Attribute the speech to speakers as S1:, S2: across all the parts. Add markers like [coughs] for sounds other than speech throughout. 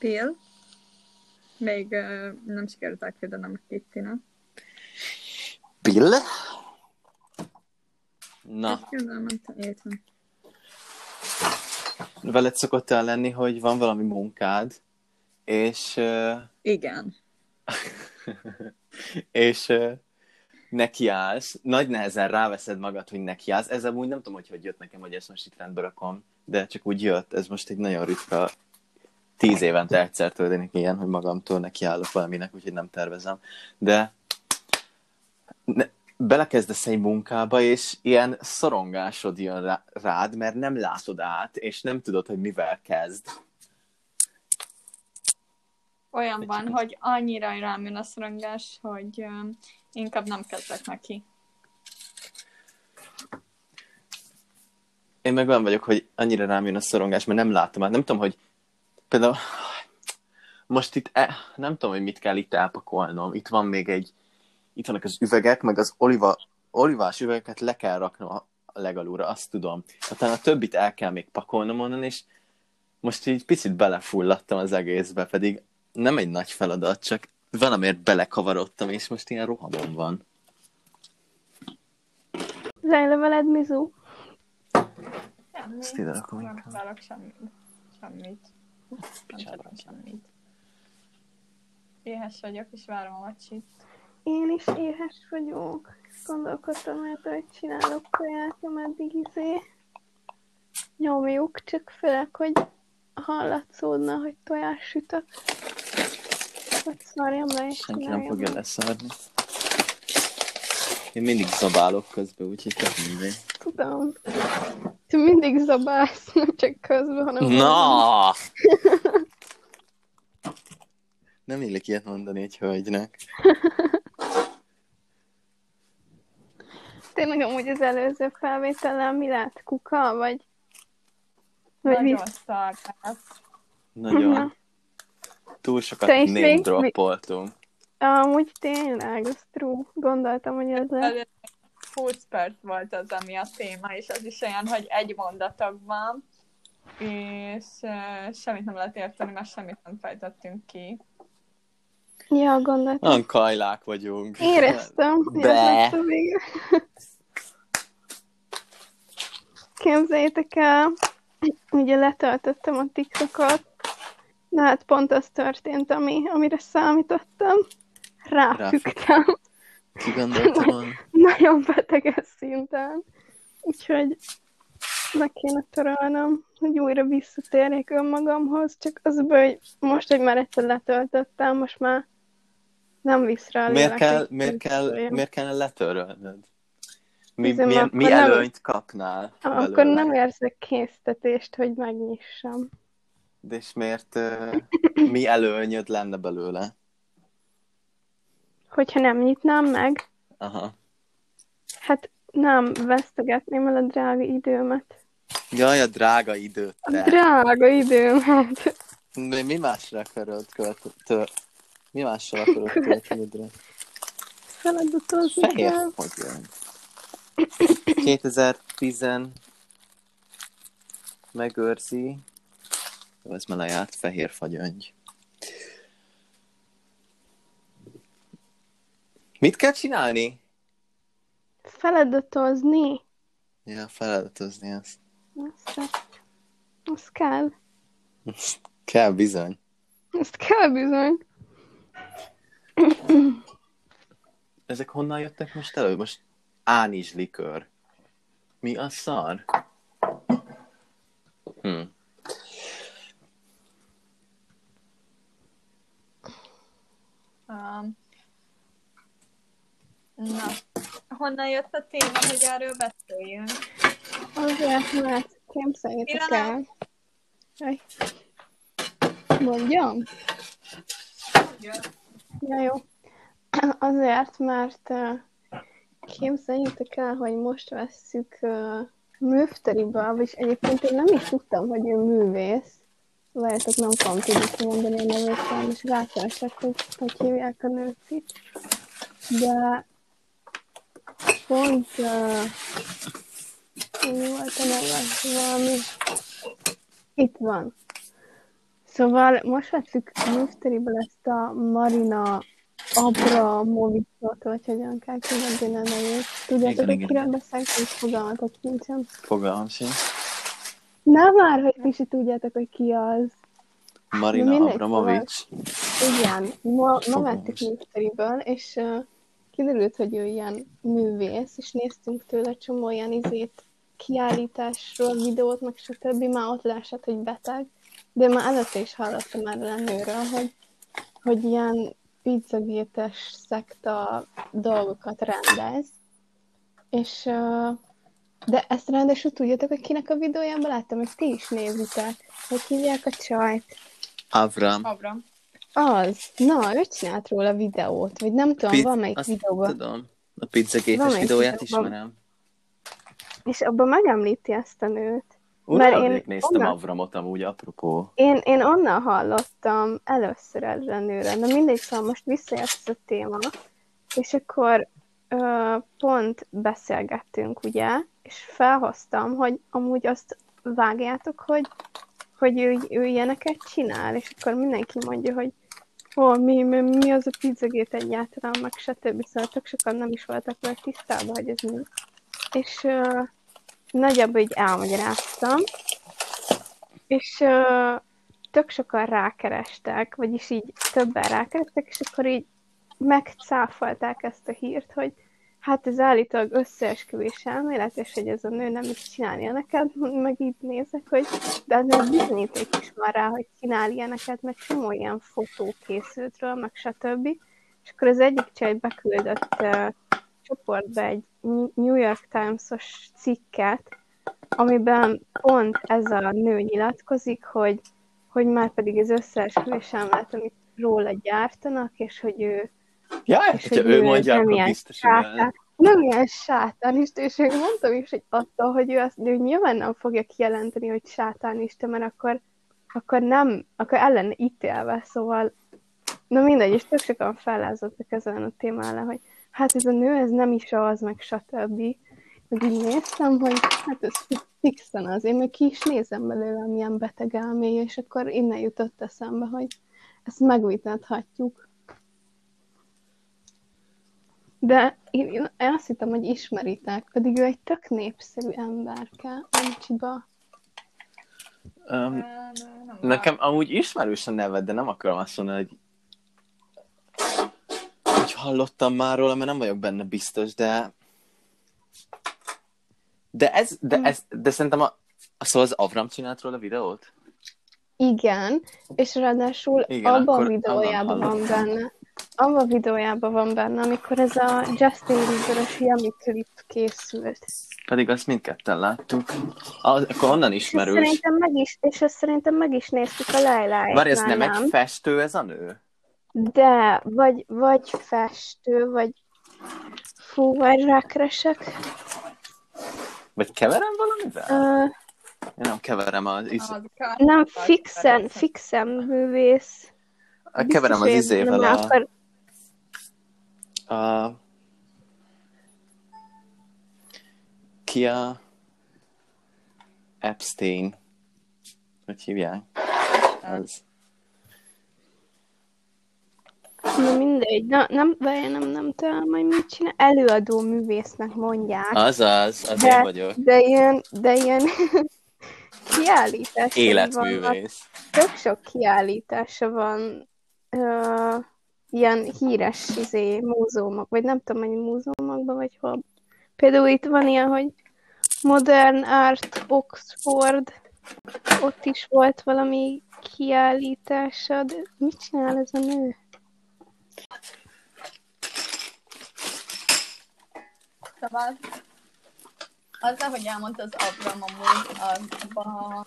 S1: Bill. Még uh, nem sikerült elküldenem a Kittinak.
S2: Bill? Na,
S1: értem.
S2: veled szokott el lenni, hogy van valami munkád, és, ö,
S1: Igen. [laughs]
S2: és ö, nekiállsz, nagy nehezen ráveszed magad, hogy nekiállsz. Ez amúgy nem tudom, hogy hogy jött nekem, hogy ezt most itt rendbe rakom, de csak úgy jött. Ez most egy nagyon ritka, tíz évente egyszer történik ilyen, hogy magamtól nekiállok valaminek, úgyhogy nem tervezem. De ne, belekezdesz egy munkába, és ilyen szorongásod jön rá, rád, mert nem látod át, és nem tudod, hogy mivel kezd.
S1: Olyan
S2: Egy
S1: van,
S2: csak-
S1: hogy annyira rám jön a szorongás, hogy um, inkább nem kezdek neki.
S2: Én meg olyan vagyok, hogy annyira rám jön a szorongás, mert nem látom át. Nem tudom, hogy például most itt, e, nem tudom, hogy mit kell itt elpakolnom. Itt van még egy, itt vannak az üvegek, meg az oliva, olivás üvegeket le kell raknom a legalúra, azt tudom. Aztán a többit el kell még pakolnom onnan, és most így picit belefulladtam az egészbe, pedig nem egy nagy feladat, csak valamiért belekavarodtam, és most ilyen rohamon van.
S3: Zajla veled, Mizu?
S1: Semmi.
S2: Ezt ide rakom
S1: Nem találok semmit. Semmit.
S2: Picsába.
S1: Éhes vagyok, és várom a vacsit.
S3: Én is éhes vagyok. Gondolkodtam, mert hogy csinálok toját, ameddig izé nyomjuk, csak főleg, hogy hallatszódna, hogy tojás sütök. Hogy szarjam le, és
S2: Senki nem fogja leszarni. Én mindig zabálok közben, úgyhogy tök mindegy.
S3: Tudom. Te mindig zabálsz, [laughs] nem csak közben, hanem...
S2: Na! Nem illik ilyet mondani egy hölgynek.
S3: Tényleg amúgy az előző felvétellel mi lett? Kuka, vagy... Vagy
S1: Nagyon.
S3: Ja.
S2: Túl sokat name
S3: még-
S2: droppoltunk.
S3: Amúgy tényleg, az true. Gondoltam, hogy ez lesz.
S1: Előbb 20 perc volt az, ami a téma, és az is olyan, hogy egy mondatokban, és uh, semmit nem lehet érteni, mert semmit nem fejtettünk ki.
S3: Ja, gondoltam.
S2: Olyan kajlák vagyunk.
S3: Éreztem, vége. Képzeljétek el, ugye letöltöttem a TikTokot, de hát pont az történt, ami, amire számítottam. Ráfügtem.
S2: Ki gondolta volna? [laughs]
S3: Nagyon beteges szinten. Úgyhogy meg kéne törölnöm, hogy újra visszatérjek önmagamhoz, csak az baj, hogy most, hogy már egyszer letöltöttem, most már nem visz rá a
S2: Miért
S3: lélek,
S2: kell, miért kell, miért kell letörölnöd? Mi, milyen,
S3: akkor
S2: mi
S3: nem-
S2: előnyt kapnál
S3: Akkor
S2: belőle?
S3: nem érzek késztetést, hogy megnyissam.
S2: De és miért, uh, mi előnyöd lenne belőle?
S3: Hogyha nem nyitnám meg,
S2: Aha.
S3: Hát nem vesztegetném el a drága időmet.
S2: Jaj, a drága időt
S3: A drága időmet.
S2: De mi másra akarod költeni? Mi másra akarod költeni? idő?
S3: Feladatozni
S2: Fehér
S3: kell.
S2: fagyöngy. 2010 megőrzi. Jó, ez már lejárt, fehér fagyöngy. Mit kell csinálni?
S3: Feladatozni.
S2: Ja, feladatozni ezt.
S3: Azt, azt kell.
S2: Kell bizony.
S3: Ezt kell bizony.
S2: Ezek honnan jöttek most elő? Most ánizs likör. Mi a szar? Hm.
S1: Um, na, honnan jött a téma, hogy erről beszéljünk?
S3: Azért, mert képzeljétek el. Aj. Mondjam? Ja, jó. Azért, mert képzeljétek el, hogy most vesszük műfteriba, vagyis egyébként én nem is tudtam, hogy ő művész. Várjátok, nem fogom tudni kimondani a nevét, és rákeresek, hogy hogy hívják a nőt itt. De pont uh, mi volt a neve? Valami... Itt van. Szóval most vettük Mystery-ből ezt a Marina Abramovicsot, vagy hogyan kell kimondani a nevét. Tudjátok, hogy kiről beszélek, hogy fogalmatok nincsen.
S2: Fogalmam sincs.
S3: Nem már, hogy ti se tudjátok, hogy ki az.
S2: Marina
S3: Mindegy,
S2: Abramovics.
S3: Igen, ma, ma vettük. Mystery-ből, és uh, kiderült, hogy ő ilyen művész, és néztünk tőle csomó ilyen izét, kiállításról, videót, meg stb. Már ott leesett, hogy beteg, de már előtte is hallottam erről a nőről, hogy, hogy ilyen pizzagétes szekta dolgokat rendez, és uh, de ezt ráadásul tudjátok, hogy kinek a videójában láttam, hogy ti is nézitek, hogy hívják a csajt.
S2: Avram.
S1: Abram.
S3: Az. Na, ő csinált róla videót, vagy nem tudom,
S2: Piz-
S3: van melyik
S2: azt
S3: videóban.
S2: Tudom. A pizzagétes
S3: Valamelyik
S2: videóját
S3: videóban.
S2: ismerem.
S3: És abban megemlíti ezt a nőt.
S2: Utána
S3: Mert én
S2: én néztem
S3: onnan-
S2: Avramot amúgy, apropó.
S3: Én, én onnan hallottam először erre a nőre. Na mindegy, szóval most visszajött ez a téma, és akkor ö, pont beszélgettünk, ugye, és felhoztam, hogy amúgy azt vágjátok, hogy, hogy ő, ő ilyeneket csinál, és akkor mindenki mondja, hogy ó, mi, mi, mi az a pizzagét egyáltalán, meg stb. Szóval tök sokan nem is voltak vele tisztában, hogy ez mi. És ö, nagyjából így elmagyaráztam, és ö, tök sokan rákerestek, vagyis így többen rákerestek, és akkor így megcáfolták ezt a hírt, hogy hát ez állítólag összeesküvés elmélet, és hogy ez a nő nem is csinál ilyeneket, [laughs] meg így nézek, hogy de azért bizonyíték is van rá, hogy csinál ilyeneket, meg csomó ilyen fotó készült róla, meg stb. És akkor az egyik csaj beküldött uh, csoportba egy New York Times-os cikket, amiben pont ez a nő nyilatkozik, hogy, hogy már pedig az összeesküvés elmélet, amit róla gyártanak, és hogy ő
S2: Ja,
S3: és
S2: hogyha
S3: hogy
S2: ő mondja,
S3: nem
S2: akkor
S3: ilyen
S2: biztos,
S3: sátán,
S2: hogy
S3: nem ilyen sátánista, és én mondtam is, hogy attól, hogy ő azt ő nyilván nem fogja kijelenteni, hogy sátánista, mert akkor, akkor nem, akkor ellen ítélve, szóval na mindegy, és tök sokan fellázottak ezen a ellen, hogy hát ez a nő, ez nem is az, meg stb. Meg így néztem, hogy hát ez fi- fixen az, én még ki is nézem belőle, milyen beteg elméje, és akkor innen jutott eszembe, hogy ezt megvitathatjuk. De én, én azt hittem, hogy ismeritek, pedig ő egy tök népszerű emberke, Amcsiba.
S2: Um,
S1: Nem, nem
S2: nekem amúgy ismerős a neved, de nem akarom azt mondani, hogy hogy hallottam már róla, mert nem vagyok benne biztos, de de ez, de ez, de szerintem a, szóval az Avram csinált róla videót?
S3: Igen, és ráadásul
S2: Igen,
S3: abban a videójában van benne, abban a videójában van benne, amikor ez a Justin Bieber-ös Yummy klip készült.
S2: Pedig azt mindketten láttuk. Az, akkor onnan
S3: És
S2: ismerős.
S3: szerintem meg is, és ezt szerintem meg is néztük a Lejláját.
S2: Várj, ez nem egy festő ez a nő?
S3: De, vagy, vagy festő, vagy fú, vagy rákeresek.
S2: Vagy keverem valamivel?
S3: Uh,
S2: Én nem keverem az, iz...
S1: Az kár-
S3: nem, fixen, fixen művész.
S2: Keverem az
S3: hogy
S2: izével a,
S3: akar-
S2: a... Ki a... Epstein. Hogy hívják? Az.
S3: Na mindegy, na, nem, várj, nem, nem tudom, majd mit csinál. Előadó művésznek mondják.
S2: Azaz, az
S3: De-
S2: én vagyok.
S3: De ilyen, de ilyen [laughs] kiállításai vannak.
S2: Életművész.
S3: Tök sok kiállítása van uh, ilyen híres izé, múzeumok, vagy nem tudom, mennyi múzeumokban, vagy hol. Például itt van ilyen, hogy Modern Art Oxford, ott is volt valami kiállítása, de mit csinál ez a nő?
S1: Szóval azzal, hogy elmondta az Abram amúgy abban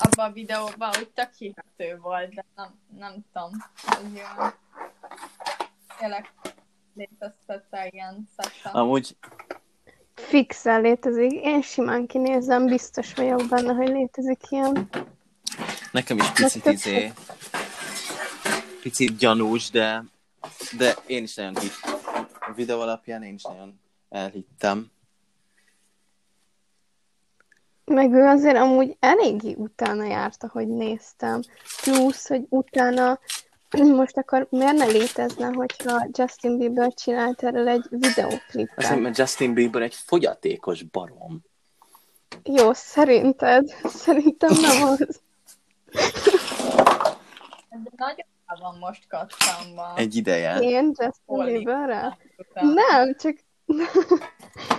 S1: abba a videóban, hogy tök hihető volt, de nem, nem tudom, hogy tényleg léteztette ilyen szekta.
S2: Amúgy
S3: Fixen létezik. Én simán kinézem, biztos vagyok benne, hogy létezik ilyen.
S2: nekem is picit
S3: tök
S2: izé... Picit gyanús, de... De én is nagyon hitt. A videó alapján én is nagyon elhittem.
S3: Meg ő azért amúgy eléggé utána járta, hogy néztem. Plusz, hogy utána [clears throat] most akkor miért ne létezne, hogyha Justin Bieber csinált erről egy videóklipet?
S2: Azért, mert Justin Bieber egy fogyatékos barom.
S3: Jó, szerinted? Szerintem nem az.
S1: De nagyon van most kattanva.
S2: Egy ideje.
S3: Én Justin
S1: Hol
S3: Bieberre?
S1: Utána.
S3: Nem, csak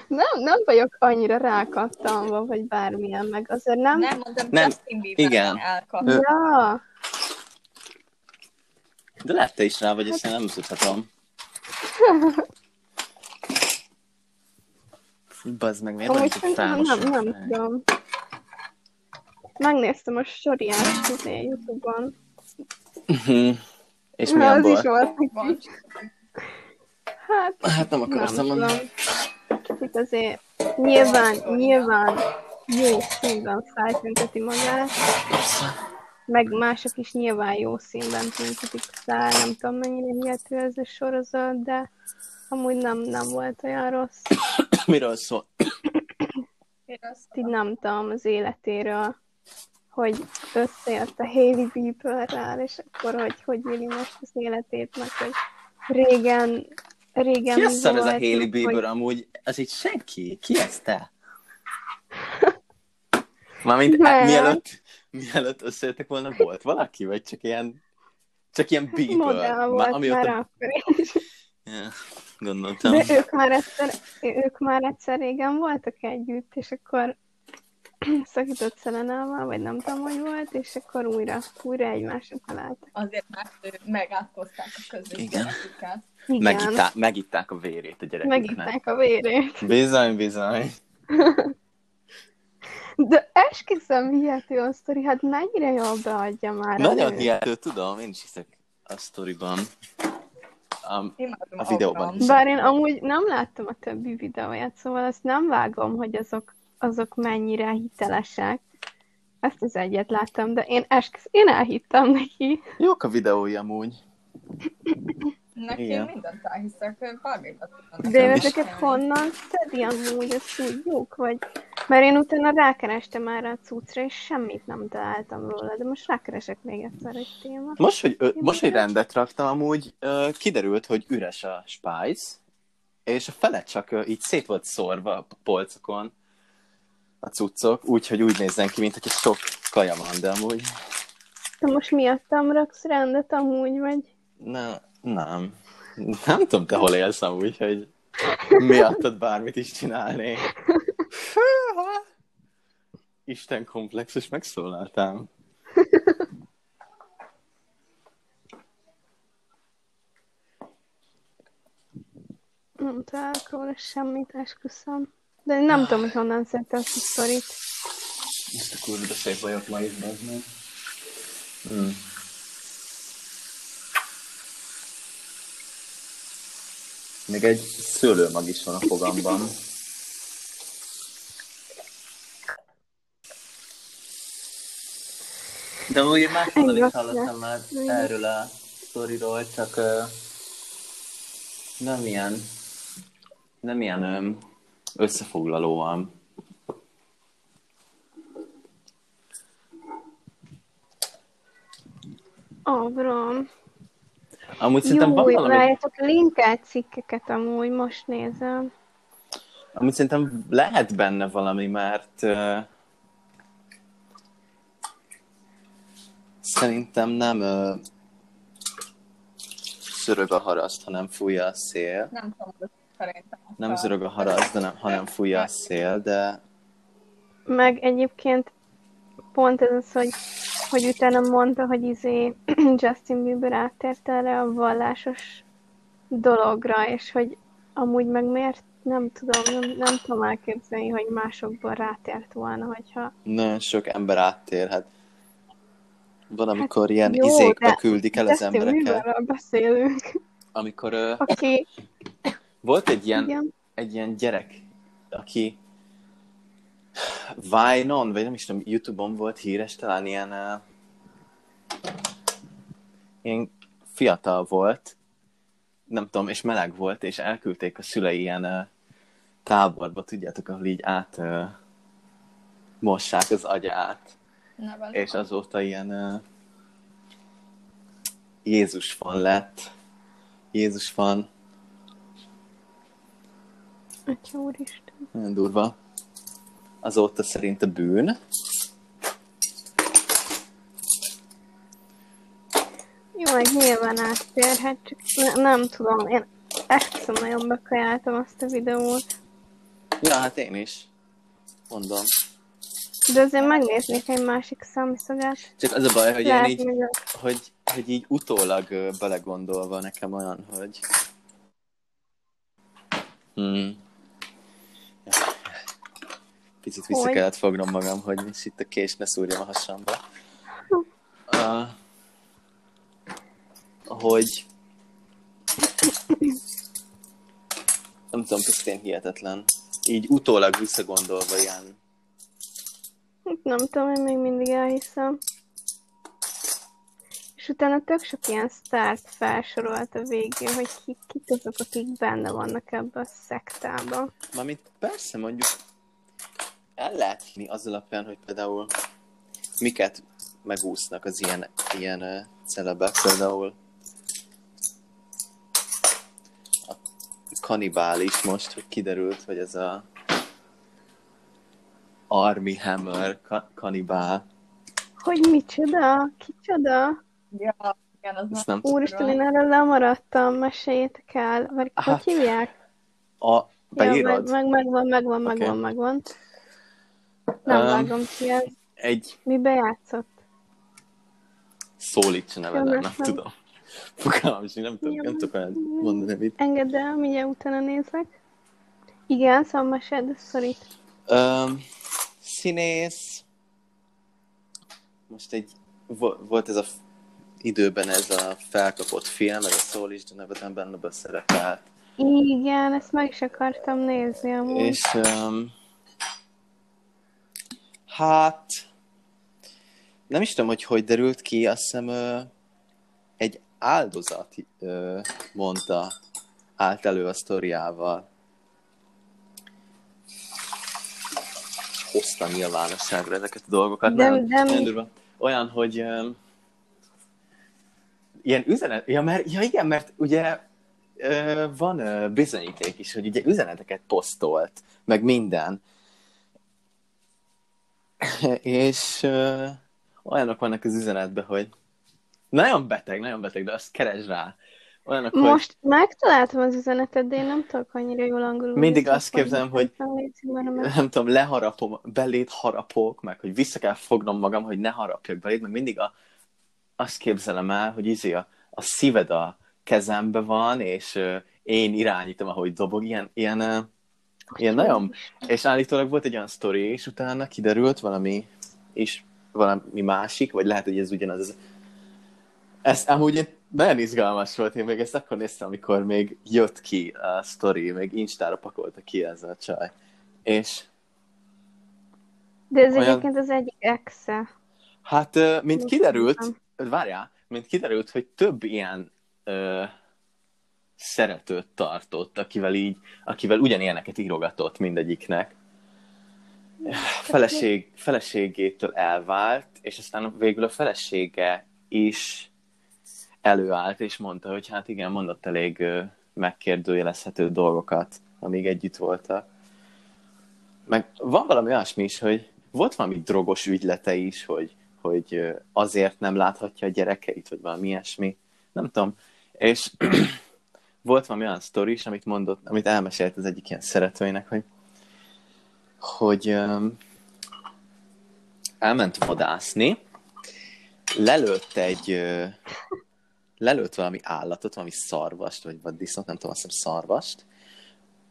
S3: nem, nem vagyok annyira rákattanva, vagy bármilyen, meg azért nem.
S1: Nem, mondom,
S2: Nem,
S1: Justin Bieber
S2: igen.
S3: Ja,
S2: De lehet te is rá vagy, ezt én nem tudhatom. Bazd meg, miért
S3: amúgy szerintem
S2: fános
S3: nem, nem tudom. Megnéztem a soriás izé, Youtube-on.
S2: Mhm. És
S3: Na,
S2: milyen
S3: az is
S2: volt?
S3: Hát,
S2: Hát nem akartam
S3: nem
S2: mondani.
S3: Itt azért nyilván, nyilván jó színben feltünteti magát, meg mások is nyilván jó színben tüntetik fel, nem tudom mennyire hihető ez a sorozat, de amúgy nem, nem volt olyan rossz. [coughs]
S2: Miről szól?
S3: Így nem tudom az életéről, hogy összejött a Hailey Bieberrel, és akkor hogy, hogy éli most az életét, meg hogy régen, régen
S2: Ki
S3: mi
S2: a szar ez a
S3: meg
S2: Bieber
S3: hogy-
S2: amúgy? Ez így senki? Ki ez te? [laughs] Mármint
S3: Nem.
S2: mielőtt, mielőtt összejöttek volna, volt valaki? Vagy csak ilyen, csak ilyen Bieber?
S3: Modell
S2: Má-
S3: volt
S2: amióta-
S3: már akkor is.
S2: Ja, gondoltam.
S3: De ők már, egyszer, ők már egyszer régen voltak együtt, és akkor [clears throat] szakított Szelenával, vagy nem tudom, hogy volt, és akkor újra, újra egymásra találtak.
S1: azért, mert ő megátkozták a közös
S2: Igen.
S3: Igen,
S2: Megitták, megitták a vérét a gyerekeknek.
S3: megitták a vérét.
S2: Bizony, bizony. [laughs]
S3: De esküszöm hihető a sztori, hát mennyire jól beadja már. a
S2: Nagyon hihető, tudom, én is hiszek a sztoriban.
S1: Imádom
S2: A videóban is.
S3: Bár én amúgy nem láttam a többi videóját, szóval azt nem vágom, hogy azok, azok mennyire hitelesek. Ezt az egyet láttam, de én esküsz, én elhittem neki.
S2: jók a videói amúgy.
S1: Neki
S2: Igen.
S1: mindent elhiszek, tudom.
S3: De ő ezeket honnan szedi amúgy, ezt úgy jók, vagy... Mert én utána rákerestem már a cuccra, és semmit nem találtam róla, de most rákeresek még egyszer egy téma.
S2: Most, hogy, ö, most, hogy rendet raktam, amúgy ö, kiderült, hogy üres a spice, és a fele csak ö, így szét volt szórva a polcokon a cuccok, úgyhogy úgy nézzen ki, mint hogy sok kaja van, de amúgy
S3: Te most miattam raksz rendet amúgy, vagy?
S2: ne, nem. Nem tudom, te hol élsz amúgy, hogy miattad bármit is csinálnék. [laughs] Isten komplexus megszólaltál.
S3: Nem találok róla semmit, esküszöm. De nem tudom, hogy honnan szedte azt a sztorit.
S2: Ezt a kurva szép vagyok ma is, bazd meg. Hmm. Még egy szőlőmag is van a fogamban. De úgy máshonnan is hallottam már erről a sztoriról, csak uh, nem ilyen, nem ilyen um, összefoglalóan.
S3: Abram.
S2: Amúgy szerintem van
S3: Jó,
S2: valami,
S3: várjátok, linkelt cikkeket amúgy, most nézem.
S2: amúgy szerintem lehet benne valami, mert uh, szerintem nem uh, szörög a haraszt, hanem fújja a szél.
S1: Nem tudom, szerintem.
S2: Nem zörög a haraszt, de nem, hanem fújja a szél, de
S3: Meg egyébként pont ez az, hogy, hogy utána mondta, hogy izé [clears throat] Justin Bieber áttért erre a vallásos dologra, és hogy amúgy meg miért nem tudom, nem, nem tudom elképzelni, hogy másokban rátért volna, hogyha...
S2: nagyon sok ember áttérhet. Van, amikor ilyen
S3: jó,
S2: izékbe
S3: de
S2: küldik el az embereket.
S3: Beszélünk,
S2: Amikor
S3: aki... [clears throat]
S2: volt egy ilyen,
S3: Igen.
S2: egy ilyen gyerek, aki Vine-on, vagy nem is tudom, Youtube-on volt híres, talán ilyen, uh, ilyen fiatal volt, nem tudom, és meleg volt, és elküldték a szülei ilyen uh, táborba, tudjátok, ahol így át uh, mossák az agyát,
S1: Nevel.
S2: és azóta ilyen uh, Jézus fan lett. Jézus fan,
S3: Atya úristen.
S2: nagyon durva. Azóta szerint a bűn.
S3: Jó, hogy nyilván áttérhet, csak ne, nem tudom, én esküszöm nagyon bekajáltam azt a videót.
S2: Ja, hát én is. Mondom.
S3: De azért megnéznék egy másik számiszagát.
S2: Csak az a baj, hogy én
S3: Lehet,
S2: így,
S3: még a-
S2: hogy, hogy így utólag belegondolva nekem olyan, hogy... Hmm. Picit vissza
S3: Hogy?
S2: kellett fognom magam, hogy most itt a kés ne szúrjam a hasamba. Uh, hogy... Nem tudom, pusztén hihetetlen. Így utólag visszagondolva ilyen...
S3: Nem tudom, én még mindig elhiszem. És utána tök sok ilyen sztárt felsorolt a végén, hogy ki, kik azok, akik benne vannak ebbe a szektában.
S2: Mármint persze mondjuk el lehet hinni az alapján, hogy például miket megúsznak az ilyen, ilyen uh, celebek, például a kanibális most, hogy kiderült, hogy ez a Army Hammer ka- kanibál.
S3: Hogy micsoda? Kicsoda?
S1: Ja, igen, az
S2: Ezt
S1: nem
S3: Úristen, én erről lemaradtam, meséljétek el. Vagy
S2: Hát,
S3: hogy hívják?
S2: A
S3: Ja,
S2: beírod?
S3: meg, meg, megvan, megvan, megvan, megvan. Nem
S2: Um,
S3: vágom ki, ez
S2: Egy
S3: mibe játszott?
S2: szólíts neve, nem, nem tudom. Fogalmam sincs, nem tudom, nem tudok olyan mondani, mit.
S3: Engedd el, mindjárt utána nézek. Igen, szóval meséld, sorry.
S2: Um, színész. Most egy, vo- volt ez a időben ez a felkapott film, ez a Szólist, de nevetem benne beszerepelt.
S3: Igen, ezt meg is akartam nézni amúgy.
S2: És um, hát nem is tudom, hogy hogy derült ki, azt hiszem ö, egy áldozat ö, mondta, állt elő a sztoriával. Hozta nyilvánosságra ezeket a dolgokat.
S3: De-
S2: nem, nagyon durva. Olyan, hogy um, ilyen üzenet, ja, mert, ja igen, mert ugye ö, van ö, bizonyíték is, hogy ugye üzeneteket posztolt, meg minden. És ö, olyanok vannak az üzenetben, hogy nagyon beteg, nagyon beteg, de azt keres rá. Olyanok, hogy
S3: Most megtaláltam az üzenetet, de én nem tudok annyira jól angolul.
S2: Mindig azt képzelem, hogy-
S3: nem mert-
S2: tudom, leharapom, belét harapok, meg hogy vissza kell fognom magam, hogy ne harapjak beléd, meg mindig a, azt képzelem el, hogy izé a, a szíved a kezembe van, és ö, én irányítom, ahogy dobog, ilyen, ilyen, ö, ilyen nagyon, és állítólag volt egy olyan sztori, és utána kiderült valami, és valami másik, vagy lehet, hogy ez ugyanaz. Ez amúgy nagyon izgalmas volt, én még ezt akkor néztem, amikor még jött ki a sztori, még Instára pakolta ki ez a csaj. És
S3: De ez
S2: olyan-
S3: egyébként az egyik exe.
S2: Hát, mint kiderült, várjál, mint kiderült, hogy több ilyen ö, szeretőt tartott, akivel így, akivel ugyanilyeneket írogatott mindegyiknek. Feleség, feleségétől elvált, és aztán végül a felesége is előállt, és mondta, hogy hát igen, mondott elég megkérdőjelezhető dolgokat, amíg együtt voltak. Meg van valami olyasmi is, hogy volt valami drogos ügylete is, hogy, hogy azért nem láthatja a gyerekeit, vagy valami ilyesmi. Nem tudom. És volt valami olyan sztori is, amit mondott, amit elmesélt az egyik ilyen szeretőinek, hogy hogy um, elment vadászni, lelőtt egy ö, lelőtt valami állatot, valami szarvast, vagy vaddisznót, nem tudom, azt hiszem szarvast,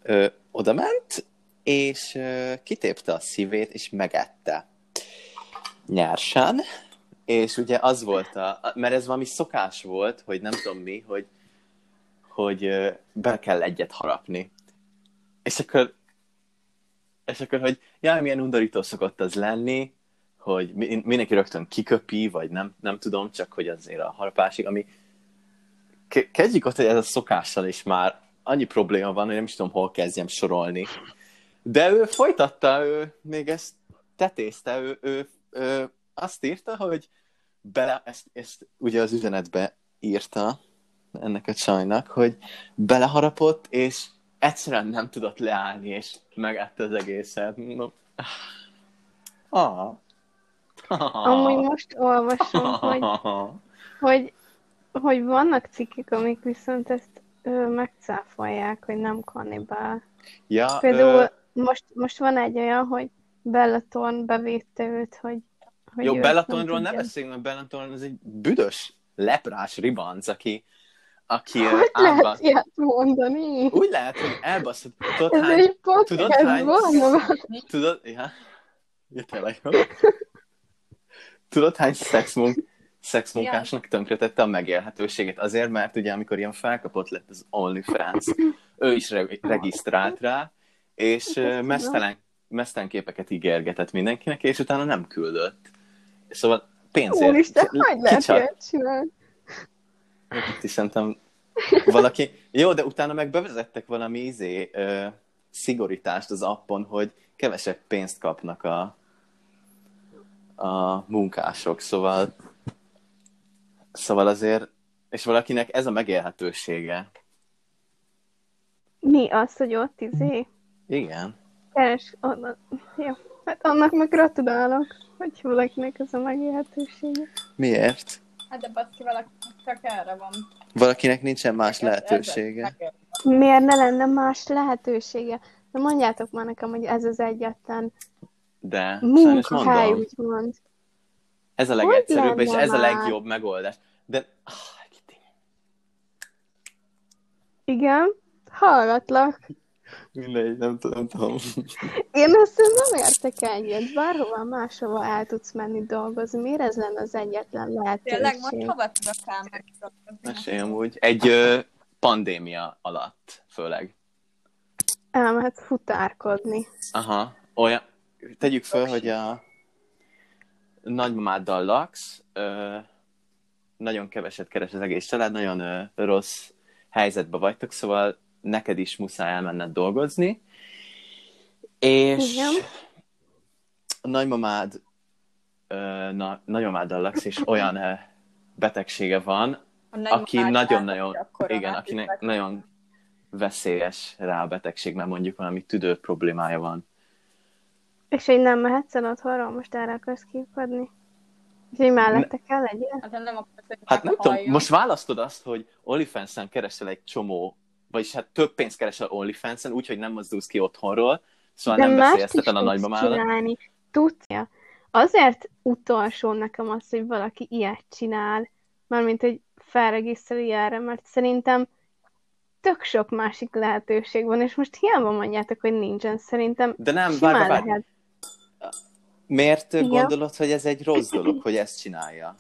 S2: ö, oda ment, és ö, kitépte a szívét, és megette nyersen, és ugye az volt a, mert ez valami szokás volt, hogy nem tudom mi, hogy, hogy be kell egyet harapni. És akkor, és akkor, hogy jaj, milyen undorító szokott az lenni, hogy mi- mindenki rögtön kiköpi, vagy nem, nem tudom, csak hogy azért a harapásig, ami ke- kezdjük ott, hogy ez a szokással is már annyi probléma van, hogy nem is tudom, hol kezdjem sorolni. De ő folytatta, ő még ezt tetézte, ő, ő, ő azt írta, hogy bele, ezt, ezt ugye az üzenetbe írta ennek a csajnak, hogy beleharapott, és egyszerűen nem tudott leállni, és megette az egészet. No. Ah. [laughs]
S3: Amúgy most olvasom, hogy, [laughs] hogy, hogy vannak cikkek, amik viszont ezt ö, megcáfolják, hogy nem kannibál.
S2: Ja,
S3: Például
S2: ö,
S3: most, most van egy olyan, hogy Bellatorn bevédte őt, hogy, hogy
S2: jó, Bellatonról
S3: nem
S2: ne beszéljünk, mert Bellaton az egy büdös, leprás ribanc, aki, aki
S3: Hogy
S2: átba-
S3: lehet ilyet mondani?
S2: Úgy lehet, hogy elbaszott. Tudod,
S3: Ez
S2: hány,
S3: egy
S2: tudod,
S3: podcast
S2: hány-
S3: van?
S2: tudod, ja, ja tényleg. jó. Tudod, hány szexmunk, szexmunkásnak tönkretette a megélhetőségét? Azért, mert ugye amikor ilyen felkapott lett az OnlyFans, ő is re- regisztrált rá, és mesztelen, mesztelen képeket ígérgetett mindenkinek, és utána nem küldött. Szóval pénzért.
S3: Úristen, hogy lehet ilyet csinálni?
S2: Itt is szerintem valaki... Jó, de utána meg bevezettek valami izé, ö, szigorítást az appon, hogy kevesebb pénzt kapnak a, a munkások, szóval szóval azért, és valakinek ez a megélhetősége.
S3: Mi az, hogy ott izé?
S2: Igen.
S3: Keres, onnan. Jó. Hát annak meg gratulálok, hogy valakinek ez a megélhetősége.
S2: Miért?
S1: Hát de baszki, valaki csak erre van.
S2: Valakinek nincsen más lehetősége.
S3: Miért ne lenne más lehetősége? De mondjátok már nekem, hogy ez az egyetlen
S2: De
S3: munkahely, úgymond.
S2: ez a legegyszerűbb, és ez a
S3: már?
S2: legjobb megoldás. De ah.
S3: Igen, hallgatlak.
S2: Mindegy, nem tudom. Nem tudom.
S3: Én ezt nem értek egyet. Bárhova máshova el tudsz menni dolgozni. Miért ez lenne az egyetlen
S1: Tényleg most
S3: lehetőség?
S1: hova tudok elmenni?
S2: Mesélj amúgy. Egy ö, pandémia alatt, főleg.
S3: Elmehet futárkodni.
S2: Aha, olyan, tegyük föl, hogy a nagymamáddal laksz, ö, nagyon keveset keres az egész család, nagyon ö, rossz helyzetben vagytok, szóval neked is muszáj elmenned dolgozni, és
S3: Igen.
S2: a nagymamád na, nagymamáddal laksz, és olyan betegsége van, aki nagyon-nagyon, igen, akinek nagyon veszélyes rá a betegség, mert mondjuk valami tüdő problémája van.
S3: És hogy nem mehetsz el otthonról, most erre akarsz kiukadni? És hogy mellette kell legyen?
S1: Hát nem hogy
S2: Hát nem tudom, most választod azt, hogy OnlyFans-en keresel egy csomó, vagyis hát több pénzt keresel OnlyFans-en, úgyhogy nem mozdulsz ki otthonról, szóval nem
S3: mást
S2: beszélsz a
S3: csinálni. Tudja. Azért utolsó nekem az, hogy valaki ilyet csinál, mármint, hogy felregisztrálja erre, mert szerintem tök sok másik lehetőség van, és most hiába mondjátok, hogy nincsen, szerintem
S2: De nem, várj, várj,
S3: lehet.
S2: miért
S3: Igen.
S2: gondolod, hogy ez egy rossz dolog, hogy ezt csinálja?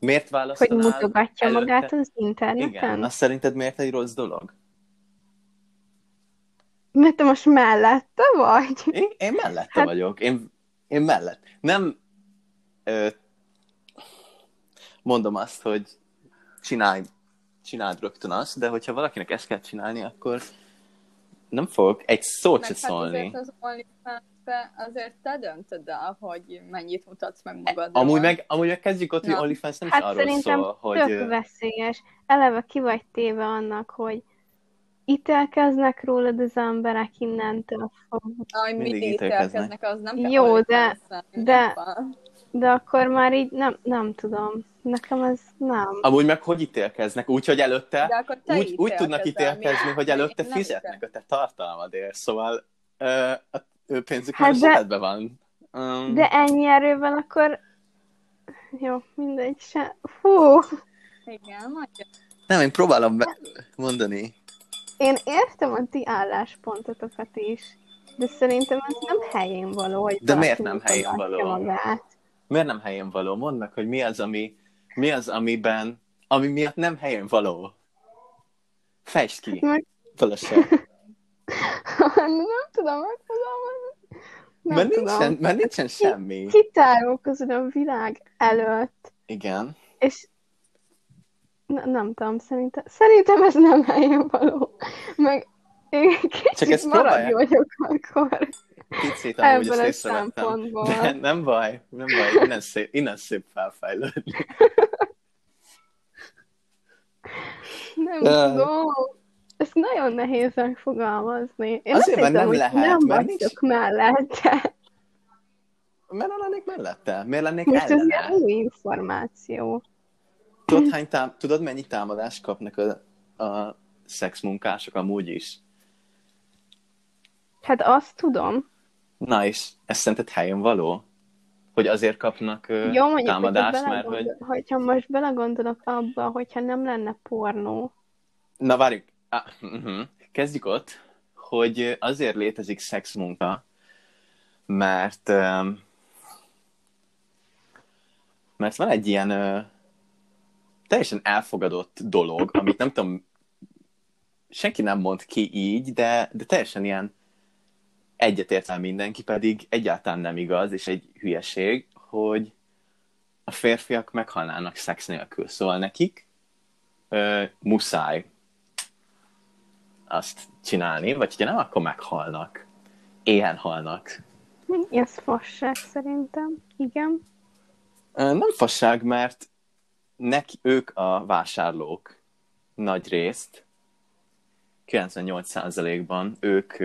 S2: Miért
S3: Hogy
S2: választanál
S3: mutogatja
S2: előtte?
S3: magát az interneten?
S2: Igen, azt szerinted miért egy rossz dolog?
S3: Mert te most mellette vagy?
S2: Én, én mellette
S3: Hát-
S2: vagyok. Én, én mellett. Nem ö, mondom azt, hogy csinálj, csináld rögtön azt, de hogyha valakinek ezt kell csinálni, akkor nem fogok egy szót se
S1: hát
S2: szólni.
S1: azért OnlyFans-be azért te döntöd el, hogy mennyit mutatsz meg magadról.
S2: Amúgy meg, amúgy meg kezdjük ott, hogy
S1: Na.
S2: OnlyFans nem is
S3: Hát
S2: arról
S3: szerintem
S2: szól, hogy...
S3: tök veszélyes. Eleve ki vagy téve annak, hogy ítélkeznek rólad az emberek innentől fogva.
S1: Ahogy
S2: Mindig
S1: mindig
S2: ítélkeznek.
S1: az nem kell
S3: Jó, de-
S1: Van.
S3: De akkor már így nem, nem tudom. Nekem ez nem.
S2: Amúgy meg hogy ítélkeznek? Úgy, hogy előtte
S1: De
S2: úgy, úgy tudnak ítélkezni,
S1: mi-
S2: hogy előtte fizetnek a te tartalmadért, szóval ö, a ő pénzük
S3: Hát
S2: már
S3: de-
S2: van. Um,
S3: De ennyi erővel akkor... Jó, mindegy se. Fú,
S1: Igen, mondja.
S2: Nem, én próbálom be- mondani.
S3: én értem a ti álláspontotokat is, de szerintem ez nem helyén való, hogy
S2: De miért nem helyén való?
S3: Magát.
S2: Miért nem helyén való? Mondd meg, hogy mi az, ami, mi az, amiben, ami miatt nem helyén való. Fejtsd ki,
S3: Meg-
S2: Valóság. [laughs]
S3: nem tudom megfogalmazni. Nem
S2: Mert
S3: tudom.
S2: nincsen, mert nincsen semmi.
S3: Kitárulkozod a világ előtt,
S2: Igen.
S3: és ne, nem tudom, szerintem, szerintem ez nem helyén való. Meg én kicsit
S2: ezt
S3: marad
S2: próbálják.
S3: vagyok akkor.
S2: Picit amúgy
S3: Ebből
S2: ezt
S3: szempontból.
S2: De nem baj, nem baj, innen szép, innen szép felfejlődni. [laughs]
S3: Nem
S2: De-
S3: tudom. Ezt nagyon nehéz megfogalmazni. Én
S2: Azért, mert nem lehet,
S3: nem
S2: mert
S3: vagyok mellette.
S2: Nem lennék mellette? Miért lennék
S3: Most ez
S2: ellene?
S3: ilyen új információ.
S2: Tudod, hány tám- tudod, mennyi támadást kapnak a, a szexmunkások amúgy is?
S3: Hát azt tudom.
S2: Na és ez szerinted helyen való? Hogy azért kapnak
S3: Jó, mondjuk,
S2: támadást, mert hogy...
S3: hogyha most belegondolok abba, hogyha nem lenne pornó,
S2: Na várjuk, ah, uh-huh. kezdjük ott, hogy azért létezik szexmunka, mert mert van egy ilyen teljesen elfogadott dolog, amit nem tudom, senki nem mond ki így, de, de teljesen ilyen egyetért mindenki, pedig egyáltalán nem igaz, és egy hülyeség, hogy a férfiak meghalnának szex nélkül. Szóval nekik ö, muszáj azt csinálni, vagy ha nem, akkor meghalnak. Éhen halnak.
S3: ez fasság szerintem. Igen.
S2: Nem fasság, mert neki, ők a vásárlók nagy részt, 98%-ban ők,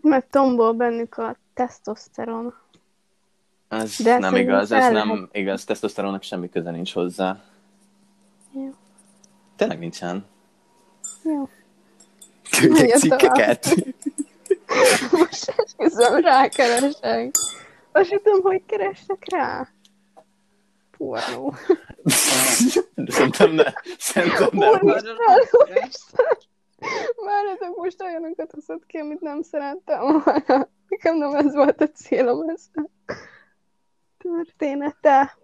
S3: Mert tombol bennük a tesztoszteron.
S2: ez
S3: De
S2: nem igaz, ez nem
S3: lehet-
S2: igaz, tesztoszteronnak semmi köze nincs hozzá.
S3: Jó.
S2: Tényleg nincsen.
S3: Jó.
S2: Küldjek cikkeket.
S3: Most esküszöm, rákeresek. Sem tudom, hogy keresek rá. Pornó.
S2: Szerintem nem. Szerintem nem.
S3: Úristen, úristen. Várjatok, most olyanokat hozott ki, amit nem szerettem volna. Nekem nem ez volt a célom, ez a története.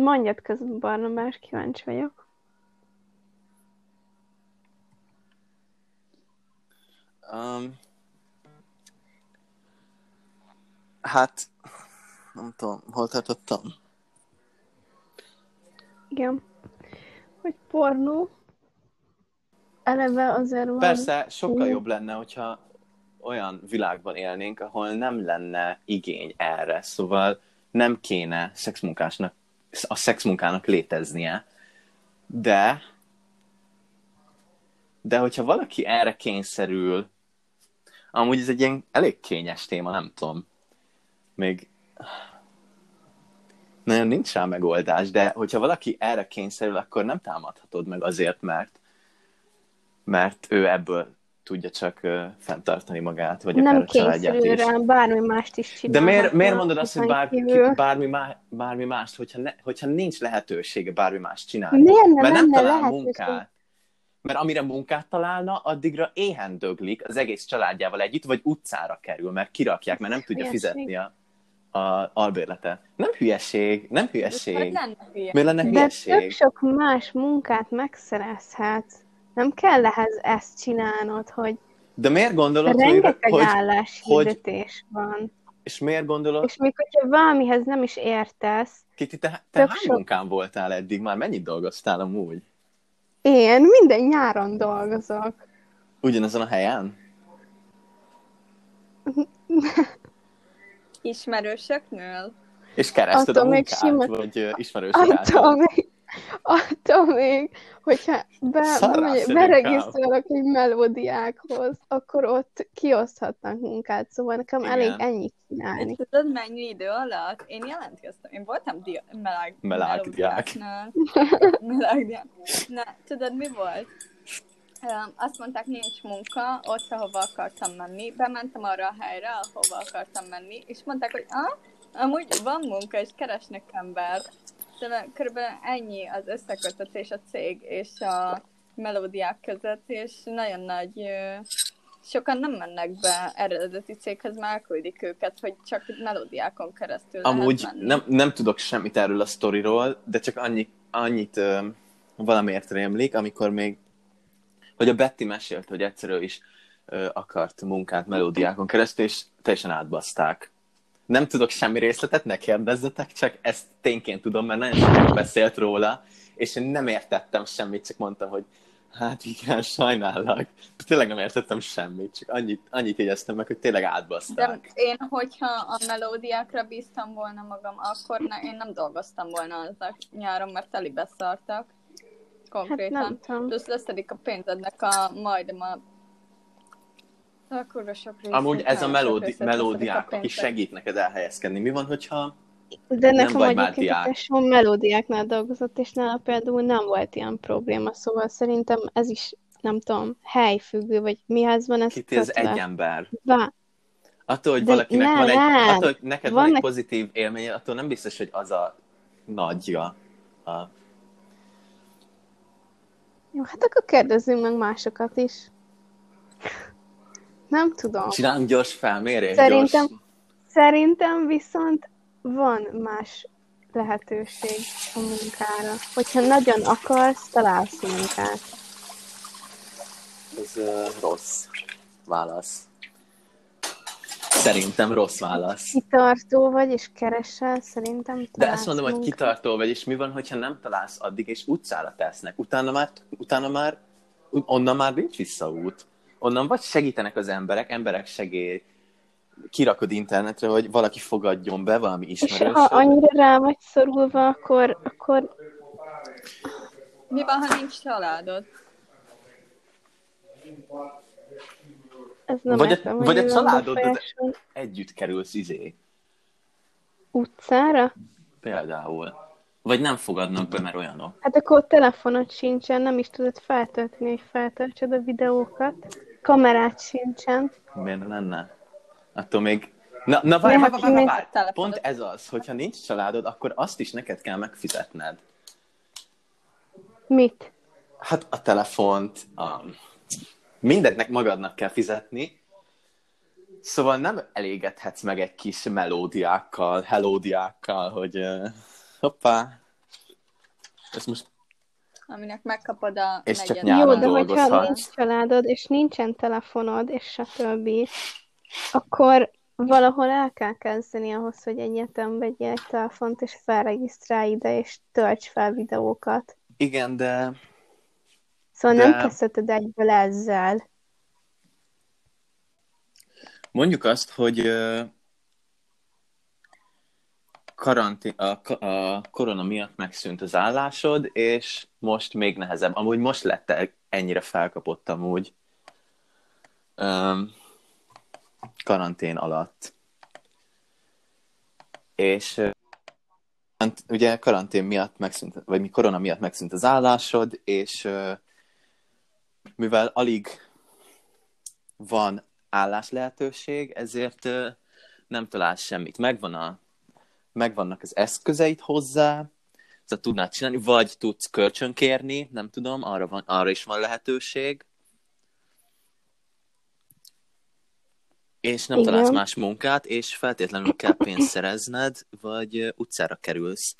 S3: Mondjad közben, Barna, más kíváncsi vagyok.
S2: Um, hát, nem tudom, hol tartottam?
S3: Igen. Hogy pornó. Eleve azért van.
S2: Persze, sokkal jobb lenne, hogyha olyan világban élnénk, ahol nem lenne igény erre, szóval nem kéne szexmunkásnak, a szexmunkának léteznie, de de hogyha valaki erre kényszerül, amúgy ez egy ilyen elég kényes téma, nem tudom, még nagyon nincs rá megoldás, de hogyha valaki erre kényszerül, akkor nem támadhatod meg azért, mert mert ő ebből tudja csak ö, fenntartani magát, vagy akár
S3: nem
S2: a családját is.
S3: rá, bármi mást is
S2: De
S3: csinál.
S2: miért, miért mondod azt, hogy bár,
S3: kívül?
S2: bármi, má, bármi mást, hogyha, ne, hogyha nincs lehetősége bármi mást csinálni?
S3: Miért ne
S2: Mert nem
S3: lenne
S2: talál
S3: lehetőség?
S2: munkát. Mert amire munkát találna, addigra éhen döglik az egész családjával együtt, vagy utcára kerül, mert kirakják, mert nem tudja
S3: Hülyeség.
S2: fizetni a, a albérletet. Nem hülyeség, nem
S1: Hogy
S2: hülyeség.
S1: lenne.
S2: Miért lenne
S3: De
S2: hülyeség?
S3: tök sok más munkát megszerezhetsz. Nem kell ehhez ezt csinálnod, hogy
S2: De miért gondolod, hogy,
S3: rengeteg
S2: hogy,
S3: álláshirdetés van.
S2: és miért gondolod,
S3: És még hogyha valamihez nem is értesz,
S2: Kiti, te, te hány
S3: sok-
S2: munkán voltál eddig? Már mennyit dolgoztál amúgy?
S3: Én minden nyáron dolgozok.
S2: Ugyanazon a helyen?
S1: Ismerősöknél?
S2: És kerested
S3: Attól
S2: a
S3: még
S2: munkát?
S3: sima-
S2: Vagy ismerősök
S3: Attól még, attól még, hogyha be,
S2: szedünk
S3: beregisztrálok egy melódiákhoz, akkor ott kioszthatnak munkát, szóval nekem
S2: Igen.
S3: elég ennyit
S1: És
S3: csinálni.
S1: tudod, mennyi idő alatt? Én jelentkeztem. Én voltam dia- meleg,
S2: Melágdiák.
S1: melódiáknál. Melágdiák. Na, tudod, mi volt? Azt mondták, nincs munka, ott, ahova akartam menni. Bementem arra a helyre, ahova akartam menni, és mondták, hogy ah, amúgy van munka, és keresnek embert. De körülbelül ennyi az összekötetés a cég és a melódiák között, és nagyon nagy... Sokan nem mennek be eredeti céghez, már elküldik őket, hogy csak melódiákon keresztül
S2: Amúgy
S1: lehet menni.
S2: nem, nem tudok semmit erről a sztoriról, de csak annyi, annyit ö, valamiért rémlik, amikor még, hogy a Betty mesélt, hogy egyszer ő is ö, akart munkát melódiákon keresztül, és teljesen átbaszták. Nem tudok semmi részletet, ne kérdezzetek, csak ezt tényként tudom, mert nagyon sokat beszélt róla, és én nem értettem semmit, csak mondtam, hogy Hát igen, sajnálak. Tényleg nem értettem semmit, csak annyit, annyit jegyeztem meg, hogy tényleg
S1: De
S2: átbaszták.
S1: én, hogyha a melódiákra bíztam volna magam, akkor ne, én nem dolgoztam volna azzal nyáron, mert telibe szartak.
S3: Hát
S1: Konkrétan.
S3: nem tudom.
S1: Plusz leszedik a pénzednek a majdnem a akkor sok részét,
S2: Amúgy ez a melódi, melódiák, aki
S1: pénzed.
S2: segít neked elhelyezkedni. Mi van, hogyha
S3: De
S2: Nem
S3: nekem
S2: vagy már diák.
S3: melódiáknál dolgozott, és nála például nem volt ilyen probléma, szóval szerintem ez is, nem tudom, helyfüggő, vagy mihez van ez
S2: kit ez egy ember?
S3: Vá-
S2: Attól, hogy
S3: De
S2: valakinek
S3: nem,
S2: van egy,
S3: nem.
S2: attól, hogy neked van,
S3: Van
S2: egy pozitív élménye, attól nem biztos, hogy az a nagyja. A...
S3: Jó, hát akkor kérdezzünk meg másokat is. Nem tudom.
S2: Csináljunk gyors felmérést.
S3: Szerintem-
S2: Gyors...
S3: Szerintem viszont van más lehetőség a munkára. Hogyha nagyon akarsz, találsz munkát.
S2: Ez uh, rossz válasz. Szerintem rossz válasz.
S3: Kitartó vagy, és keresel, szerintem
S2: De ezt mondom, hogy
S3: munkát.
S2: kitartó vagy, és mi van, hogyha nem találsz addig, és utcára tesznek. Utána már, utána már, onnan már nincs visszaút. Onnan vagy segítenek az emberek, emberek segély, kirakod internetre, hogy valaki fogadjon be valami
S3: És
S2: ismerős.
S3: ha annyira rá vagy szorulva, akkor, akkor
S1: Mi van, ha nincs családod?
S3: ez nem
S2: Vagy a-
S3: értem, hogy
S2: vagy a
S3: befolyásolni.
S2: Együtt kerülsz izé,
S3: Utcára?
S2: például. Vagy nem fogadnak be, mert olyanok.
S3: Hát akkor telefonod sincsen, nem is tudod feltölteni, hogy feltöltsed a videókat. Kamerát sincsen.
S2: Miért lenne? Attól még... Na, na várj, várj, várj, várj, várj. Pont ez az, hogyha nincs családod, akkor azt is neked kell megfizetned.
S3: Mit?
S2: Hát a telefont, a... mindentnek magadnak kell fizetni, szóval nem elégedhetsz meg egy kis melódiákkal, helódiákkal, hogy uh, hoppá, ez most
S1: Aminek megkapod a
S2: És csak
S1: negyed-
S2: nyáron
S3: Jó, de hogyha nincs családod, és nincsen telefonod, és stb., akkor valahol el kell kezdeni ahhoz, hogy egyetem vegyél egy telefont, és felregisztrálj ide, és tölts fel videókat.
S2: igen, de
S3: Szóval
S2: De-
S3: nem kezdheted egyből ezzel.
S2: Mondjuk azt, hogy karantén, a, a korona miatt megszűnt az állásod, és most még nehezebb. Amúgy most lett ennyire felkapott amúgy öm, karantén alatt. És ugye karantén miatt megszűnt, vagy mi korona miatt megszűnt az állásod, és mivel alig van állás lehetőség, ezért nem találsz semmit. Megvan a, megvannak az eszközeid hozzá, szóval tudnád csinálni, vagy tudsz kölcsönkérni, nem tudom, arra, van, arra is van lehetőség. És nem
S3: Igen.
S2: találsz más munkát, és feltétlenül kell pénzt szerezned, vagy utcára kerülsz.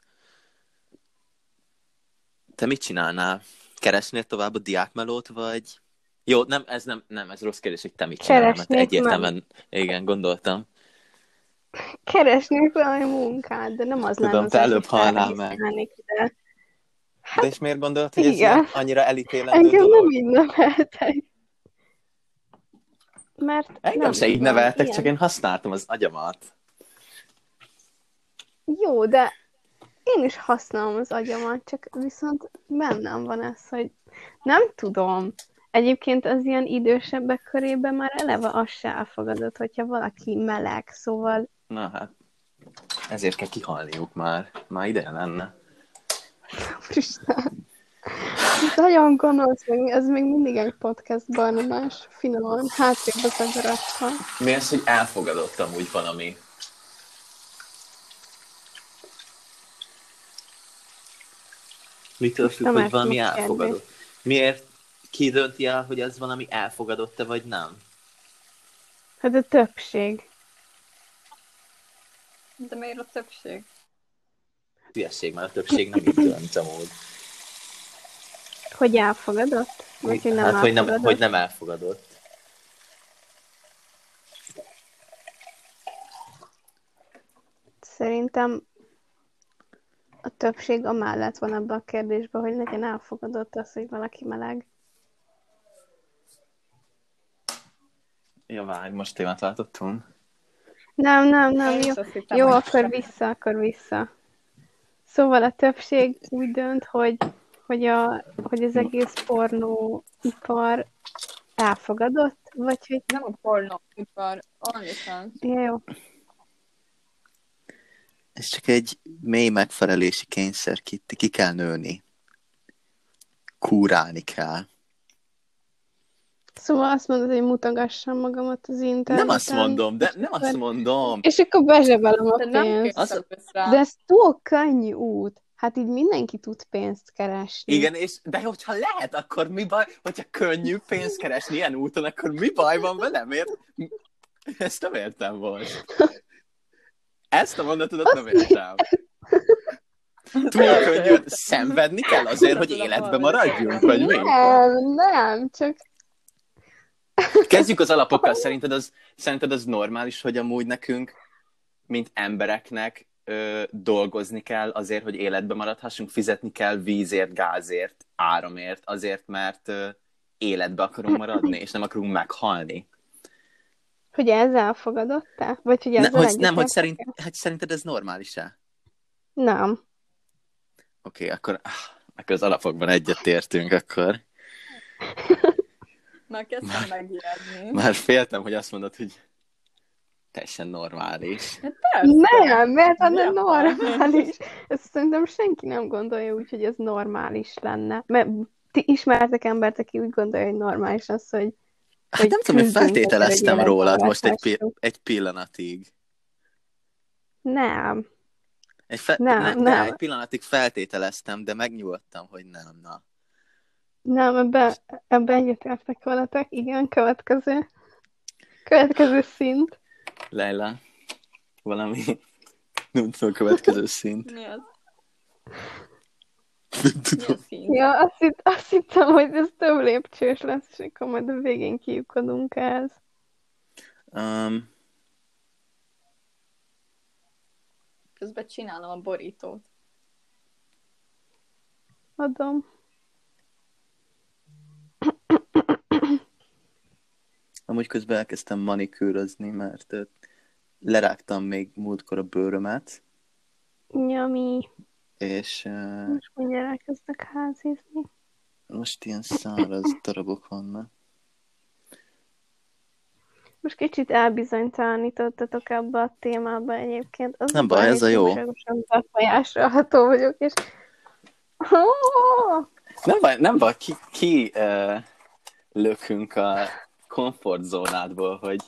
S2: Te mit csinálnál? Keresnél tovább a diákmelót, vagy... Jó, nem, ez nem, nem, ez rossz kérdés, hogy te mit csinálnál, mert egyértelműen, igen, gondoltam.
S3: Keresnék valami munkát, de nem az
S2: Tudom,
S3: lenne az
S2: te előbb halnál meg.
S3: ide.
S2: De és miért gondolod, hogy ez
S3: igen.
S2: ilyen annyira elítélendő
S3: Engem
S2: dolog?
S3: nem így neveltek. Mert
S2: Engem
S3: nem
S2: se így neveltek,
S3: ilyen.
S2: csak én használtam az agyamat.
S3: Jó, de én is használom az agyamat, csak viszont bennem van ez, hogy nem tudom. Egyébként az ilyen idősebbek körében már eleve az se elfogadott, hogyha valaki meleg, szóval
S2: Na hát, ezért kell kihalniuk már. Már ideje lenne.
S3: Isten. Nagyon gonosz, ez még mindig egy podcast barnamás, finoman, hátrébb az agarakkal.
S2: Mi az, hogy elfogadott amúgy valami? Mitől függ, hogy valami elfogadott? Miért ki dönti el, hogy ez valami elfogadott-e, vagy nem?
S3: Hát a többség.
S1: De miért a többség?
S2: Hülyeség, mert a többség nem így dönt amúgy.
S3: Hogy elfogadott? Vagy hogy nem
S2: hát. Hogy nem, hogy nem elfogadott.
S3: Szerintem a többség amellett van abban a kérdésben, hogy legyen elfogadott az, hogy valaki meleg.
S2: Ja, várj, most témát váltottunk.
S3: Nem, nem, nem,
S1: Én
S3: jó.
S1: hittem,
S3: Jó, akkor vissza, akkor vissza. Szóval a többség úgy dönt, hogy, hogy, a, hogy az egész pornóipar elfogadott, vagy hogy
S1: Nem a pornóipar, OnlyFans.
S3: ja, jó.
S2: Ez csak egy mély megfelelési kényszer, Kitti. Ki kell nőni. Kúrálni kell.
S3: Szóval azt mondod, hogy mutogassam magamat az interneten.
S2: Nem azt mondom, de nem azt mondom.
S3: És akkor bezsebelem a pénzt.
S2: Az-.
S3: De ez túl könnyű út. Hát így mindenki tud pénzt keresni.
S2: Igen, és, de hogyha lehet, akkor mi baj, hogyha könnyű pénzt keresni ilyen úton, akkor mi baj van vele? Miért? Ezt nem értem most. Ezt a mondatodat nem értem. Túl könnyű, szenvedni kell azért, hogy életbe maradjunk, vagy mi?
S3: Nem, nem, csak
S2: Kezdjük az alapokkal. Szerinted az, szerinted az normális, hogy amúgy nekünk, mint embereknek ö, dolgozni kell azért, hogy életbe maradhassunk, fizetni kell vízért, gázért, áramért, azért, mert ö, életbe akarunk maradni, és nem akarunk meghalni.
S3: hogy ez elfogadott-e? Vagy hogy
S2: Ne,
S3: ezzel
S2: hogy, nem, hogy, szerint, hogy szerinted ez normális-e?
S3: Nem.
S2: Oké, okay, akkor, ah, akkor az alapokban egyetértünk, akkor. [laughs]
S1: Már kezdtem megijedni.
S2: Már féltem, hogy azt mondod, hogy teljesen normális.
S1: Hát persze.
S3: Nem, mert az
S1: Nem.
S3: normális. Ezt szerintem senki nem gondolja úgy, hogy ez normális lenne. Mert ti ismertek embert, aki úgy gondolja, hogy normális az, hogy
S2: Hát
S3: Hogy
S2: nem tudom, hogy feltételeztem rólad most egy, pi- egy pillanatig.
S3: nem.
S2: Egy, fe-
S3: Nem,
S2: ne,
S3: nem.
S2: De egy pillanatig feltételeztem, de megnyugodtam, hogy nem, na.
S3: Nem, ebbe, ebbe egyetértek veletek. Igen, következő. Következő szint.
S2: Leila, valami [laughs] nem tudom, a következő szint.
S1: Mi az?
S2: Nem
S1: Mi
S2: tudom.
S3: Ja, azt, hitt, azt hittem, hogy ez több lépcsős lesz, és akkor majd a végén kiukadunk ehhez.
S2: Um,
S1: Közben csinálom a borítót.
S3: Adom.
S2: Amúgy közben elkezdtem manikűrözni, mert lerágtam még múltkor a bőrömet,
S3: Nyami.
S2: és uh,
S3: Most mindjárt elkezdek házizni.
S2: most ilyen száraz darabok vannak.
S3: Most kicsit elbizonytalanítottatok ebbe a témába egyébként. Az
S2: Nem baj, ez a jó.
S3: túlságosan befolyásolható vagyok, és... Oh!
S2: Nem baj, nem baj, ki, ki uh, lökünk a komfortzónádból, hogy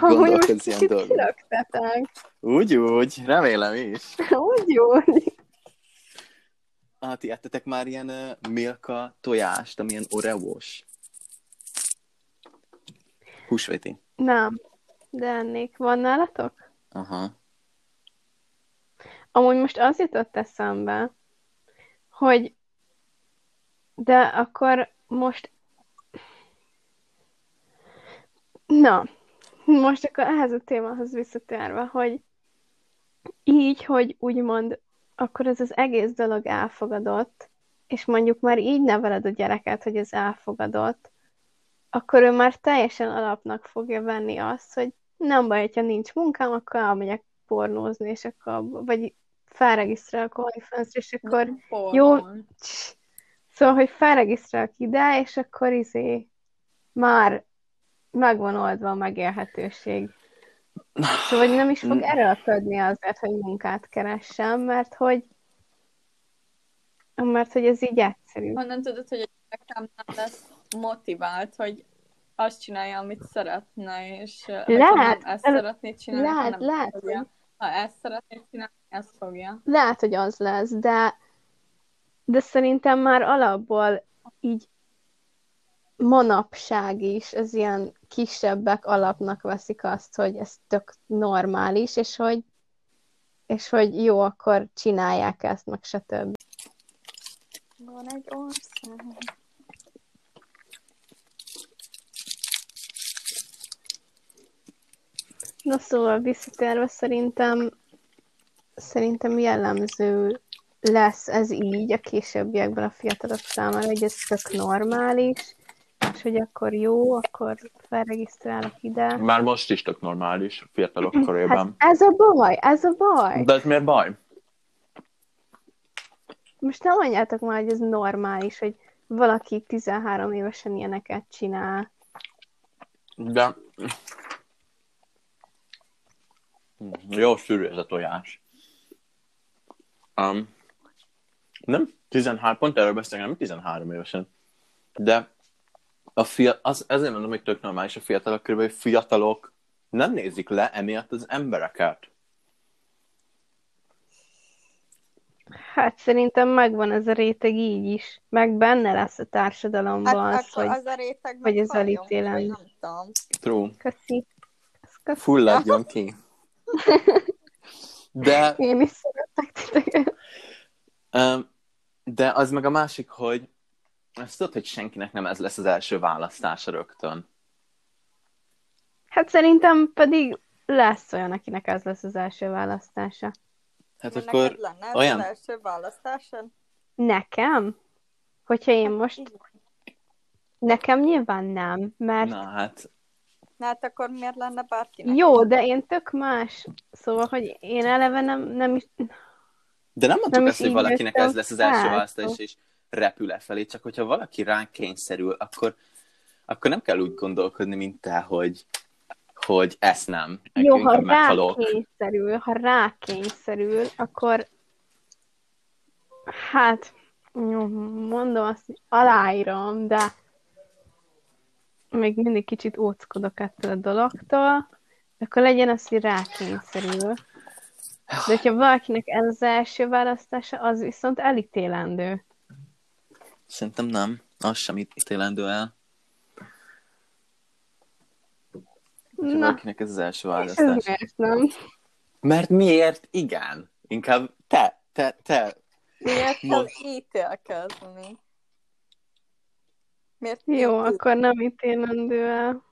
S3: most
S2: Gondolkodz ilyen dolgokon. úgy, úgy, remélem is.
S3: Úgy úgy.
S2: Ah, ti ettetek már ilyen uh, Milka tojást, amilyen oreós? Húsvéti.
S3: Nem, de ennék. Van nálatok?
S2: Aha.
S3: Amúgy most az jutott eszembe, hogy de akkor most na, most akkor ehhez a témához visszatérve, hogy így, hogy úgymond akkor ez az egész dolog elfogadott, és mondjuk már így neveled a gyereket, hogy ez elfogadott, akkor ő már teljesen alapnak fogja venni azt, hogy nem baj, hogyha nincs munkám, akkor elmegyek pornózni, és akkor, vagy felregisztrálok OnlyFans, és akkor Jó. Cs. Szóval, hogy felregisztrálok ide, és akkor izé már megvan oldva a megélhetőség. Szóval, hogy nem is fog erőlködni azért, hogy munkát keressen, mert hogy mert hogy ez így egyszerű.
S1: Honnan tudod, hogy a gyerekem nem lesz motivált, hogy azt csinálja, amit szeretne, és
S3: Lehet,
S1: nem ezt
S3: el-
S1: szeretné csinálni,
S3: lehet,
S1: hanem
S3: lehet,
S1: fogja. Ha ezt szeretné csinálni, ezt fogja.
S3: Lehet, hogy az lesz, de de szerintem már alapból így manapság is az ilyen kisebbek alapnak veszik azt, hogy ez tök normális, és hogy és hogy jó, akkor csinálják ezt, meg se több.
S1: Van egy ország.
S3: Na szóval visszatérve szerintem szerintem jellemző lesz ez így a későbbiekben a fiatalok számára, hogy ez tök normális, és hogy akkor jó, akkor felregisztrálok ide.
S2: Már most is tök normális, fiatalok
S3: Hát
S2: körében.
S3: ez a baj, ez a baj.
S2: De ez miért baj?
S3: Most nem mondjátok már, hogy ez normális, hogy valaki 13 évesen ilyeneket csinál.
S2: De... Jó sűrű ez a tojás. Um, nem 13, pont erről beszélünk, nem 13 évesen. De a fia, az, ezért mondom, hogy tök normális a fiatalok körül, hogy fiatalok nem nézik le emiatt az embereket.
S3: Hát szerintem megvan ez a réteg így is. Meg benne lesz a társadalomban
S1: Hát
S3: az, hogy
S1: az a réteg
S3: hogy ez
S1: vagy Nem tudom.
S2: True.
S3: köszi. Köszi.
S2: Fulladjon ki. [laughs] De,
S3: Én is szeretek titeket.
S2: um, de az meg a másik, hogy azt tudod, hogy senkinek nem ez lesz az első választása rögtön.
S3: Hát szerintem pedig lesz olyan, akinek ez lesz az első választása.
S2: Hát
S1: Mert
S2: akkor
S1: neked lenne ez
S2: olyan-
S1: az első választásod?
S3: Nekem? Hogyha én most... Nekem nyilván nem, mert
S2: Na hát,
S1: Na hát akkor miért lenne bárkinek?
S3: jó, de én tök más. Szóval, hogy én eleve nem, nem is...
S2: de nem mondtuk
S3: Nem
S2: azt, hogy valakinek ez lesz az első választás, és repül lefelé, csak hogyha valaki ránk kényszerül, akkor, akkor nem kell úgy gondolkodni, mint te, hogy, hogy ezt nem.
S3: Jó, ha rákényszerül, ha rákényszerül, akkor hát jó, mondom azt, hogy aláírom, de még mindig kicsit óckodok ettől a dologtól, akkor legyen az, hogy rákényszerül. De hogyha valakinek ez az első választása, az viszont elítélendő.
S2: Szerintem nem. Az sem itt ítélendő el.
S3: Na,
S2: valakinek ez az első választás.
S3: miért nem?
S2: Mert miért? Igen. Inkább te, te, te.
S1: Miért kell
S2: Mond.
S1: ítélkezni? Miért
S3: Jó,
S1: ítél-
S3: akkor nem ítélendő el.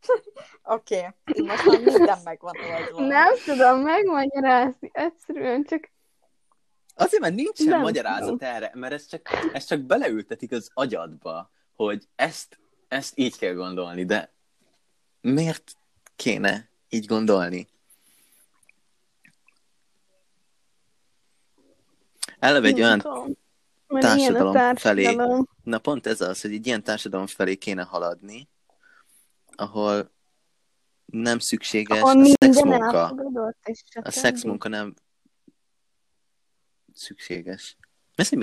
S3: [laughs]
S1: Oké, okay. így most már minden meg van oldva.
S3: Nem tudom megmagyarázni, egyszerűen csak
S2: Azért, mert nincsen
S3: Nem
S2: magyarázat
S3: tudom.
S2: erre, mert ez csak, ez csak beleültetik az agyadba, hogy ezt, ezt így kell gondolni, de miért kéne így gondolni? Eleve egy
S3: Nem
S2: olyan,
S3: a
S2: társadalom felé-
S3: társadalom.
S2: na pont ez az, hogy egy ilyen társadalom felé kéne haladni, ahol nem szükséges a szexmunka.
S3: elfogadott, és
S2: A
S3: stb.
S2: szexmunka nem szükséges. Ez, hogy